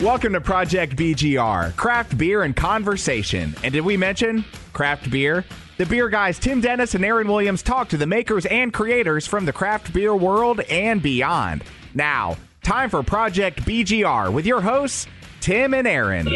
Welcome to Project BGR, craft beer and conversation. And did we mention craft beer? The beer guys Tim Dennis and Aaron Williams talk to the makers and creators from the craft beer world and beyond. Now, time for Project BGR with your hosts, Tim and Aaron.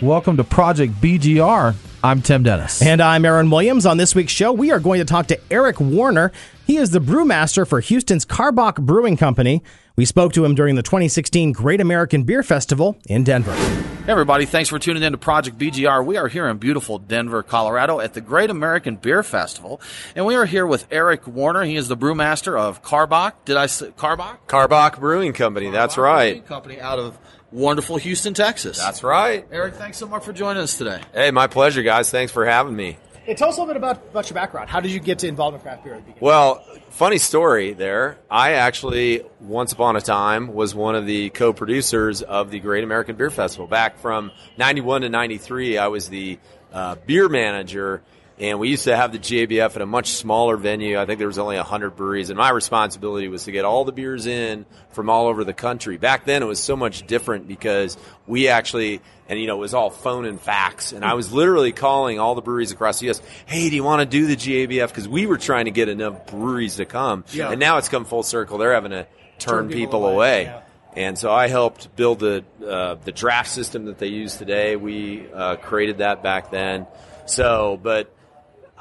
Welcome to Project BGR. I'm Tim Dennis. And I'm Aaron Williams. On this week's show, we are going to talk to Eric Warner. He is the brewmaster for Houston's Karbach Brewing Company. We spoke to him during the 2016 Great American Beer Festival in Denver. Hey everybody, thanks for tuning in to Project BGR. We are here in beautiful Denver, Colorado at the Great American Beer Festival. And we are here with Eric Warner. He is the brewmaster of Karbach. Did I say Karbach? Karbach Brewing Company, that's right. Brewing Company out of wonderful Houston, Texas. That's right. Eric, thanks so much for joining us today. Hey, my pleasure, guys. Thanks for having me. Hey, tell us a little bit about, about your background. How did you get to involved in craft beer at the beginning? Well, funny story there. I actually, once upon a time, was one of the co producers of the Great American Beer Festival. Back from 91 to 93, I was the uh, beer manager. And we used to have the GABF at a much smaller venue. I think there was only 100 breweries. And my responsibility was to get all the beers in from all over the country. Back then, it was so much different because we actually, and you know, it was all phone and fax. And I was literally calling all the breweries across the U.S. Hey, do you want to do the GABF? Because we were trying to get enough breweries to come. Yeah. And now it's come full circle. They're having to turn, Turn people people, away, away. yeah. And so I helped build the uh, the draft system that they use today. We uh, created that back then. So, but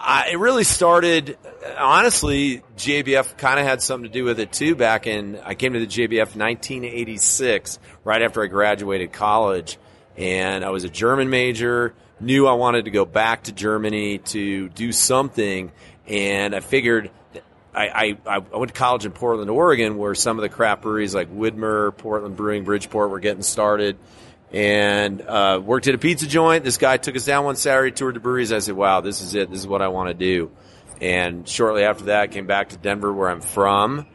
I, it really started. Honestly, JBF kind of had something to do with it too. Back in, I came to the JBF 1986, right after I graduated college, and I was a German major. Knew I wanted to go back to Germany to do something, and I figured. I, I, I went to college in Portland, Oregon, where some of the craft breweries like Widmer, Portland Brewing, Bridgeport were getting started and uh, worked at a pizza joint. This guy took us down one Saturday, toured the breweries. I said, "Wow, this is it. This is what I want to do." And shortly after that, I came back to Denver, where I'm from,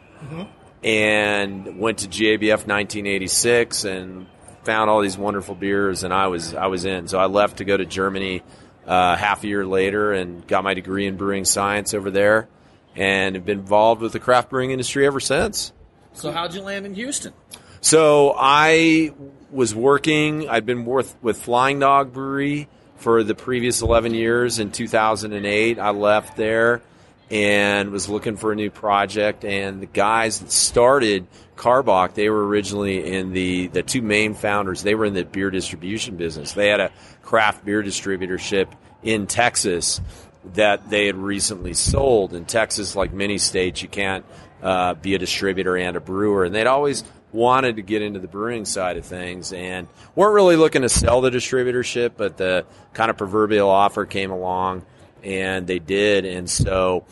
and went to GABF 1986 and found all these wonderful beers. And I was I was in. So I left to go to Germany uh, half a year later and got my degree in brewing science over there, and have been involved with the craft brewing industry ever since. So how'd you land in Houston? So I was working. I'd been with, with Flying Dog Brewery for the previous 11 years. In 2008, I left there and was looking for a new project. And the guys that started Karbach, they were originally in the the two main founders. They were in the beer distribution business. They had a craft beer distributorship in Texas that they had recently sold. In Texas, like many states, you can't uh, be a distributor and a brewer. And they'd always wanted to get into the brewing side of things and weren't really looking to sell the distributorship, but the kind of proverbial offer came along and they did. And so,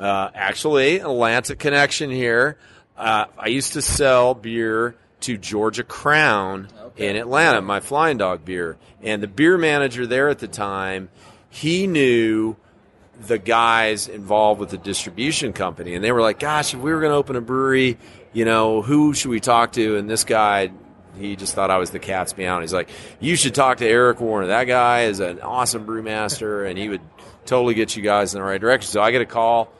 uh, actually, Atlanta connection here. Uh, I used to sell beer to Georgia Crown in Atlanta, my Flying Dog beer. And the beer manager there at the time, he knew the guys involved with the distribution company, and they were like, "Gosh, if we were going to open a brewery, you know, who should we talk to?" And this guy, he just thought I was the cat's meow. And He's like, "You should talk to Eric Warner. That guy is an awesome brewmaster, and he would totally get you guys in the right direction." So I get a call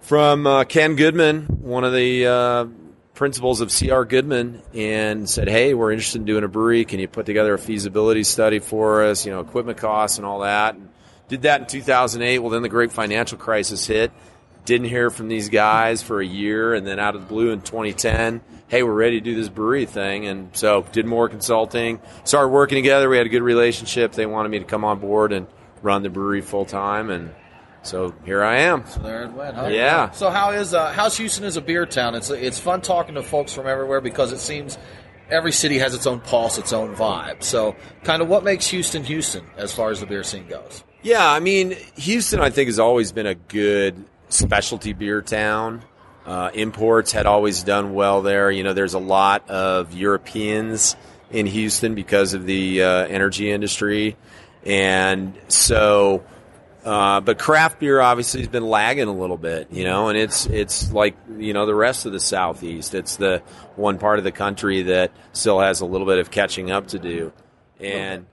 from uh, Ken Goodman, one of the uh, principals of CR Goodman, and said, "Hey, we're interested in doing a brewery. Can you put together a feasibility study for us? You know, equipment costs and all that." And did that in 2008. Well, then the great financial crisis hit. Didn't hear from these guys for a year, and then out of the blue in 2010, hey, we're ready to do this brewery thing, and so did more consulting. Started working together. We had a good relationship. They wanted me to come on board and run the brewery full time, and so here I am. So there it went. Huh? Yeah. So how is uh, how's Houston as a beer town? It's it's fun talking to folks from everywhere because it seems every city has its own pulse, its own vibe. So kind of what makes Houston Houston as far as the beer scene goes. Yeah, I mean, Houston, I think, has always been a good specialty beer town. Uh, imports had always done well there. You know, there's a lot of Europeans in Houston because of the uh, energy industry. And so, uh, but craft beer obviously has been lagging a little bit, you know, and it's, it's like, you know, the rest of the Southeast. It's the one part of the country that still has a little bit of catching up to do. And,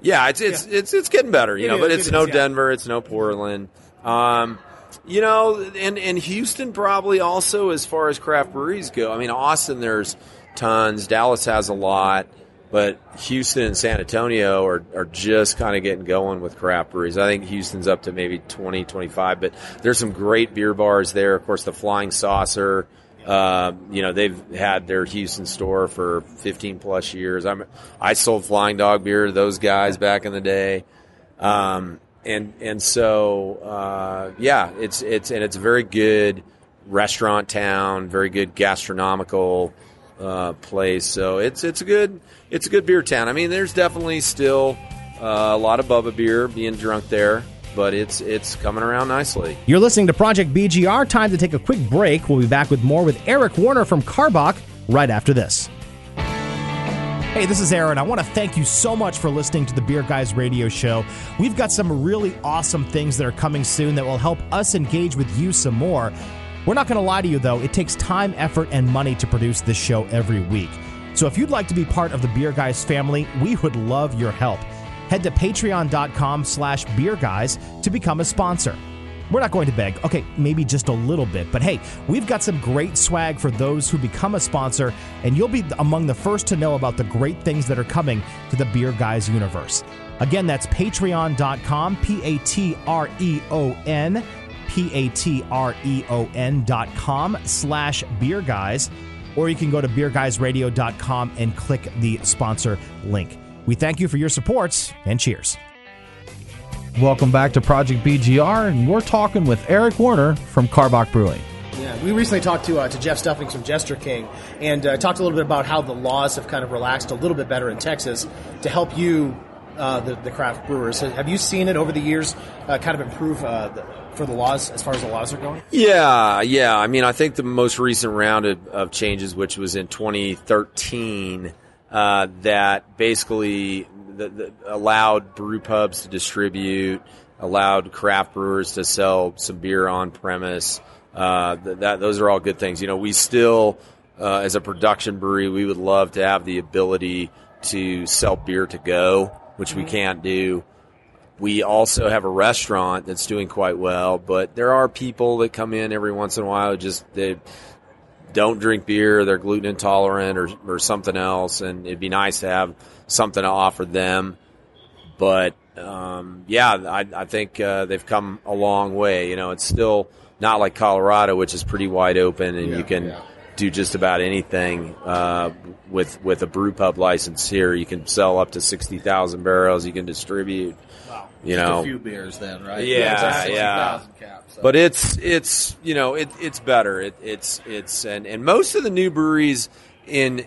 yeah, it's it's it's it's getting better, you It know. is, but it it's is, no yeah. Denver, it's no Portland. Um, you know, and and Houston probably also as far as craft breweries go. I mean, Austin there's tons. Dallas has a lot. but Houston and San Antonio are, are just kind of getting going with craft breweries. I think Houston's up to maybe 20, 25, but there's some great beer bars there. Of course, the Flying Saucer. Uh, you know, they've had their Houston store for 15 plus years. I'm, I sold Flying Dog beer to those guys back in the day. Um, and, and so, uh, yeah, it's, it's, and it's a very good restaurant town, very good gastronomical, uh, place. So it's, it's a good, it's a good beer town. I mean, there's definitely still uh, a lot of Bubba beer being drunk there, but it's it's coming around nicely. You're listening to Project BGR. Time to take a quick break. We'll be back with more with Eric Warner from Karbach right after this. Hey, this is Aaron. I want to thank you so much for listening to the Beer Guys radio show. We've got some really awesome things that are coming soon that will help us engage with you some more. We're not going to lie to you, though, it takes time, effort, and money to produce this show every week. So if you'd like to be part of the Beer Guys family, we would love your help. Head to patreon.com slash beer guys to become a sponsor. We're not going to beg. Okay, maybe just a little bit. But hey, we've got some great swag for those who become a sponsor, and you'll be among the first to know about the great things that are coming to the Beer Guys universe. Again, that's patreon.com, P A T R E O N, P A T R E O N dot com slash beer guys or you can go to beerguysradio.com and click the sponsor link. We thank you for your support and cheers. Welcome back to Project BGR, and we're talking with Eric Warner from Karbach Brewing. Yeah, we recently talked to uh, to Jeff Stuffings from Jester King and uh, talked a little bit about how the laws have kind of relaxed a little bit better in Texas to help you, uh, the, the craft brewers. Have you seen it over the years uh, kind of improve uh, the, for the laws as far as the laws are going? Yeah, yeah. I mean, I think the most recent round of, of changes, which was in 2013, uh, that basically the, the allowed brew pubs to distribute, allowed craft brewers to sell some beer on premise. Uh, that those are all good things. You know, we still, uh, as a production brewery, we would love to have the ability to sell beer to go, which we can't do. We also have a restaurant that's doing quite well, but there are people that come in every once in a while just they don't drink beer, they're gluten intolerant or, or something else, and it'd be nice to have something to offer them. But um, yeah, I, I think uh, they've come a long way. You know, it's still not like Colorado, which is pretty wide open, and Yeah, you can yeah. do just about anything uh, with with a brew pub license here. You can sell up to sixty thousand barrels. You can distribute. You Just know, a few beers then, right? Yeah, yeah. 60,000 cap, so. but it's it's you know it, it's better. It, it's it's and and most of the new breweries in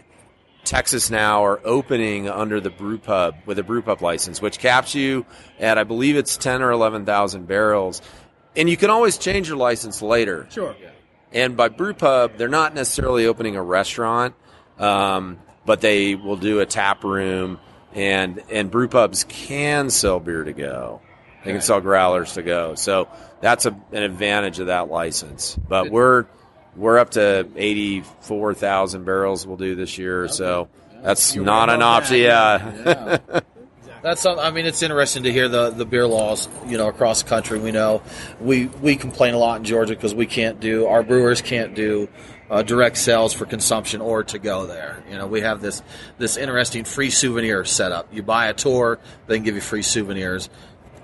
Texas now are opening under the brew pub with a brew pub license, which caps you at I believe it's ten or eleven thousand barrels, and you can always change your license later. Sure. And by brew pub, they're not necessarily opening a restaurant, um, but they will do a tap room, and and brew pubs can sell beer to go. They can sell growlers to go. So that's a, an advantage of that license. But we're we're up to eighty four thousand barrels. We'll do this year. So that's not an option. Yeah. That's some, I mean, it's interesting to hear the, the beer laws, you know, across the country. We know we we complain a lot in Georgia because we can't do our brewers can't do uh, direct sales for consumption or to go there. You know, we have this this interesting free souvenir setup. You buy a tour, they can give you free souvenirs.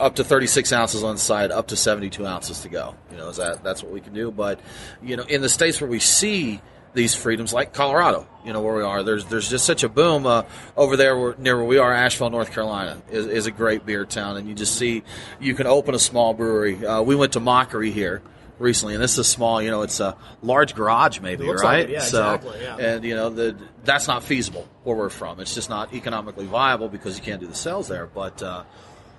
Up to 36 ounces on the side, up to 72 ounces to go. You know, is that that's what we can do. But you know, in the states where we see these freedoms, like Colorado, you know where we are. There's there's just such a boom uh, over there where, near where we are. Asheville, North Carolina, is, is a great beer town, and you just see you can open a small brewery. Uh, we went to Mockery here recently, and this is a small. You know, it's a large garage, maybe, right? like it, yeah, so, exactly, yeah. and you know, the that's not feasible where we're from. It's just not economically viable because you can't do the sales there. But uh,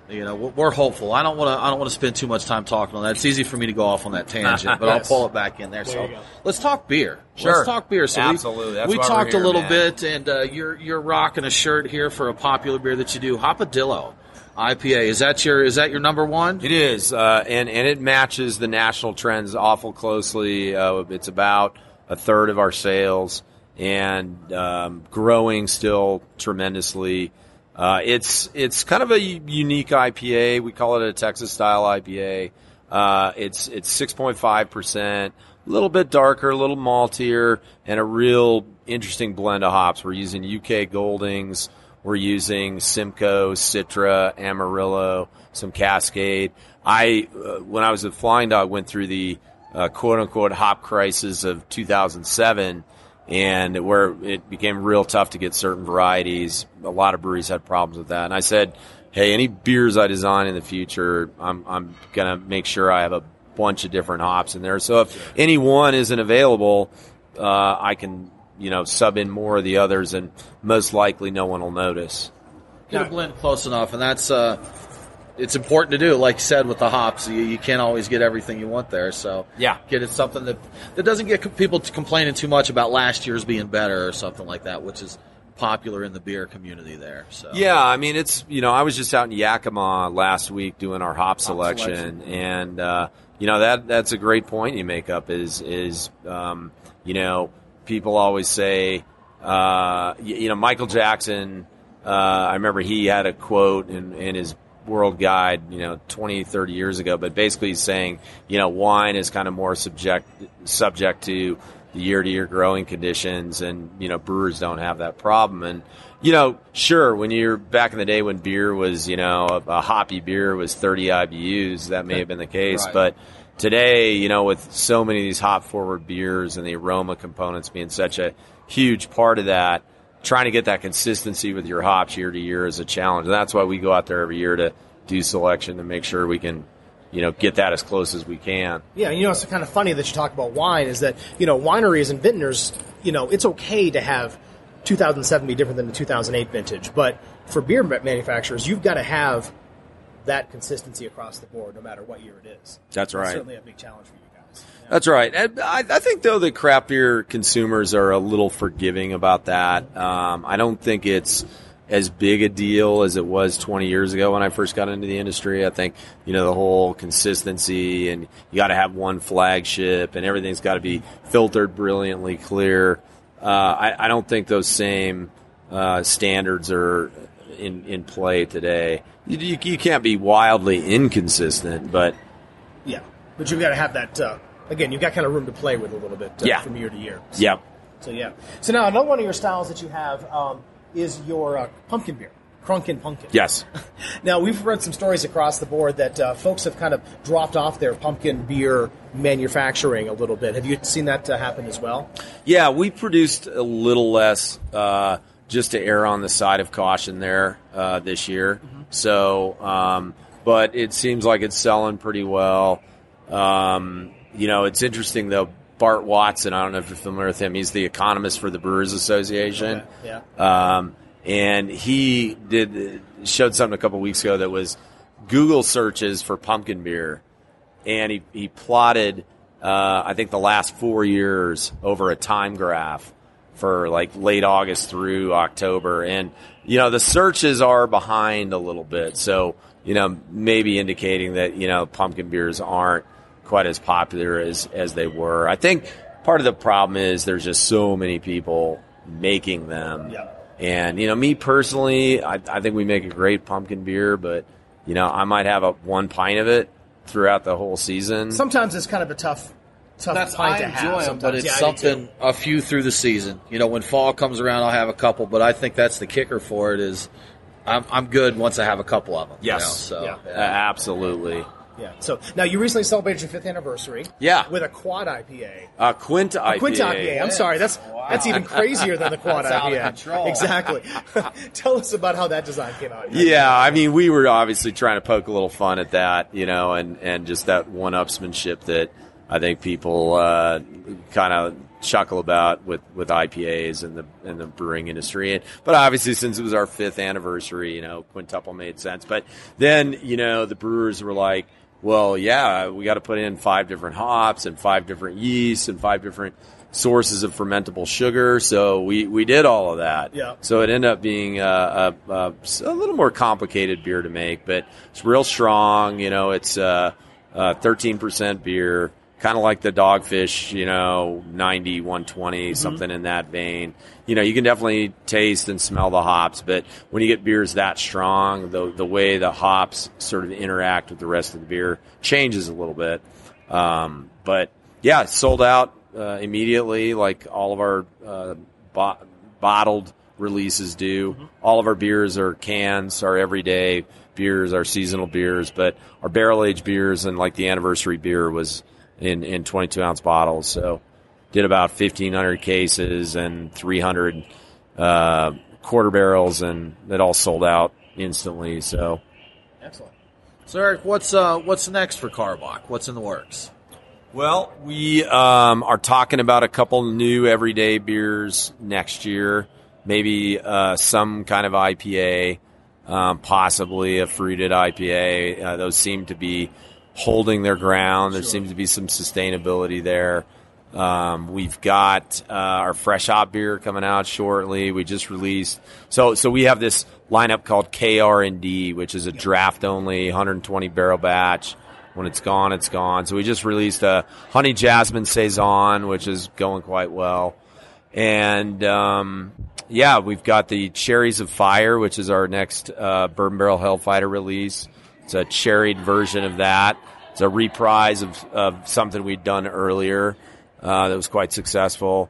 you know, we're, hopeful. I don't want to. I don't want to spend too much time talking on that. It's easy for me to go off on that tangent, but I'll pull it back in there. so let's talk beer. Sure. Let's talk beer. So we- Absolutely. That's we, talked here, a little man. bit, and uh, you're you're rocking a shirt here for a popular beer that you do, Hopadillo IPA. Is that your is that your number one? It is, uh, and and it matches the national trends awful closely. Uh, it's about a third of our sales and um, growing still tremendously. Uh, it's it's kind of a unique IPA. We call it a Texas style IPA. Uh, it's it's six point five percent, a little bit darker, a little maltier, and a real interesting blend of hops. We're using UK Goldings, we're using Simcoe, Citra, Amarillo, some Cascade. I, uh, when I was at Flying Dog, went through the uh, quote unquote hop crisis of 2007 and where it became real tough to get certain varieties. A lot of breweries had problems with that. And I said, hey, any beers I design in the future, I'm, I'm going to make sure I have a bunch of different hops in there. So if any one isn't available, uh, I can, you know, sub in more of the others and most likely no one will notice. Get a blend close enough, and that's uh, it's important to do. Like you said with the hops, you, you can't always get everything you want there. So Yeah. get it something that that doesn't get people to complaining too much about last year's being better or something like that, which is popular in the beer community there. So Yeah, I mean it's you know I was just out in Yakima last week doing our hop selection, selection. and uh, you know that that's a great point you make up is is um, you know people always say uh, you, you know Michael Jackson. Uh, I remember he had a quote in, in his world guide, you know, 20, 30 years ago, but basically he's saying, you know, wine is kind of more subject subject to the year to year growing conditions and, you know, brewers don't have that problem. And, you know, sure, when you're back in the day when beer was, you know, a, a hoppy beer was 30 IBUs, that may have been the case, Right. but today, you know, with so many of these hop forward beers and the aroma components being such a huge part of that, trying to get that consistency with your hops year to year is a challenge. And that's why we go out there every year to do selection to make sure we can, you know, get that as close as we can. Yeah, you know, it's kind of funny that you talk about wine is that, you know, wineries and vintners, you know, it's okay to have 2007 be different than the 2008 vintage, but for beer manufacturers, you've got to have that consistency across the board no matter what year it is. That's right. certainly a big challenge for you. That's right. I, I think though the craft beer consumers are a little forgiving about that. Um, I don't think it's as big a deal as it was 20 years ago when I first got into the industry. I think you know the whole consistency and you got to have one flagship and everything's got to be filtered brilliantly clear. Uh, I, I don't think those same uh, standards are in in play today. You, you, you can't be wildly inconsistent, but Yeah, but you've got to have that, uh, again, you've got kind of room to play with a little bit uh, Yeah. from year to year. So, yeah. So, yeah. So now another one of your styles that you have um, is your uh, pumpkin beer, Crunkin Pumpkin. Yes. Now we've read some stories across the board that uh, folks have kind of dropped off their pumpkin beer manufacturing a little bit. Have you seen that uh, happen as well? Yeah, we produced a little less uh, just to err on the side of caution there uh, this year. So, um, but it seems like it's selling pretty well. Um, you know, it's interesting though. Bart Watson, I don't know if you're familiar with him. He's the economist for the Brewers Association. Yeah. Um, and he did showed something a couple weeks ago that was Google searches for pumpkin beer, and he he plotted uh, I think the last four years over a time graph for like late August through October, and you know the searches are behind a little bit, so you know maybe indicating that you know pumpkin beers aren't quite as popular as as they were. I think part of the problem is there's just so many people making them. Yeah. And you know, me personally, I, I think we make a great pumpkin beer, but you know, I might have a one pint of it throughout the whole season. Sometimes it's kind of a tough, tough That's pint I to enjoy have. 'em, but it's Yeah, I do too. something a few through the season. You know, when fall comes around, I'll have a couple, but I think that's the kicker for it. Is I'm I'm good once I have a couple of them. you Yes. know, so Yeah. Uh, absolutely. Yeah. So now you recently celebrated your fifth anniversary. Yeah. With a quad IPA. Uh, Quint IPA. A Quint IPA. I'm sorry. That's that's even crazier than the quad That's out of IPA. Exactly. Tell us about how that design came out. Yeah, I mean, we were obviously trying to poke a little fun at that, you know, and, and just that one-upsmanship that I think people uh, kind of chuckle about with, with IPAs and the and the brewing industry. And, but obviously, since it was our fifth anniversary, you know, quintuple made sense. But then, you know, the brewers were like, well, yeah, we got to put in five different hops and five different yeasts and five different sources of fermentable sugar. So we, we did all of that. Yeah. So it ended up being a, a, a, a little more complicated beer to make, but it's real strong. You know, it's uh, uh, 13% beer, kind of like the dogfish, you know, 90, 120, something in that vein. You know, you can definitely taste and smell the hops, but when you get beers that strong, the, the way the hops sort of interact with the rest of the beer changes a little bit. Um, but yeah, sold out uh, immediately, like all of our uh, bo- bottled releases do. All of our beers are cans, our everyday beers, our seasonal beers, but our barrel aged beers and like the anniversary beer was in, in 22 ounce bottles. So did about 1,500 cases and 300 uh, quarter barrels, and it all sold out instantly. So Excellent. So Eric, what's uh, what's next for Karbach? What's in the works? Well, we um, are talking about a couple new everyday beers next year. Maybe uh, some kind of IPA, um, possibly a fruited IPA. Uh, those seem to be holding their ground. There seems to be some sustainability there. Um, we've got uh, our fresh hop beer coming out shortly. We just released so so we have this lineup called KR&D, which is a draft only 120 barrel batch. When it's gone, it's gone. So we just released a honey jasmine saison, which is going quite well, and um, yeah, we've got the cherries of fire, which is our next uh, bourbon barrel hellfighter release. It's a cherried version of that. It's a reprise of, of something we'd done earlier uh, that was quite successful.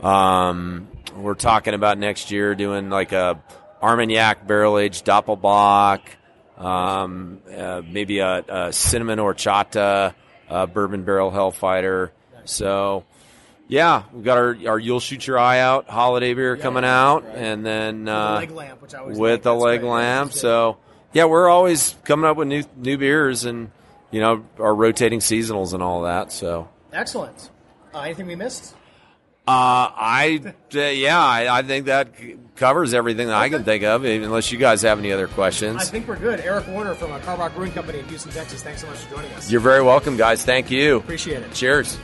Um, we're talking about next year doing like a Armagnac barrel aged Doppelbock, um, uh, maybe a, a cinnamon horchata uh, bourbon barrel hellfighter. So, yeah, we've got our, our You'll Shoot Your Eye Out holiday beer coming out, and then uh, leg lamp, which I always with the leg lamp. So, yeah, we're always coming up with new new beers, and you know, our rotating seasonals and all that. So. Excellent. Uh, anything we missed? Uh, I uh, yeah, I, I think that c- covers everything that I can think of. Unless you guys have any other questions, I think we're good. Eric Warner from uh, Karbach Brewing Company in Houston, Texas. Thanks so much for joining us. you're very welcome, guys. Thank you. Appreciate it. Cheers.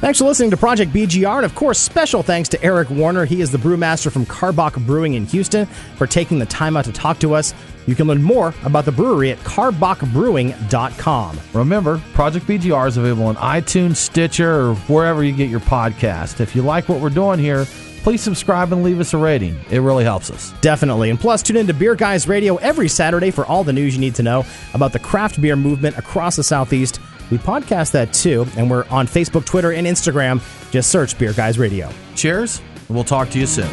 Thanks for listening to Project BGR, and of course, special thanks to Eric Warner. He is the brewmaster from Karbach Brewing in Houston for taking the time out to talk to us. You can learn more about the brewery at karbachbrewing.com. Remember, Project BGR is available on iTunes, Stitcher, or wherever you get your podcast. If you like what we're doing here, please subscribe and leave us a rating. It really helps us. Definitely. And plus, tune in to Beer Guys Radio every Saturday for all the news you need to know about the craft beer movement across the Southeast. We podcast that too, and we're on Facebook, Twitter, and Instagram. Just search Beer Guys Radio. Cheers. We'll talk to you soon.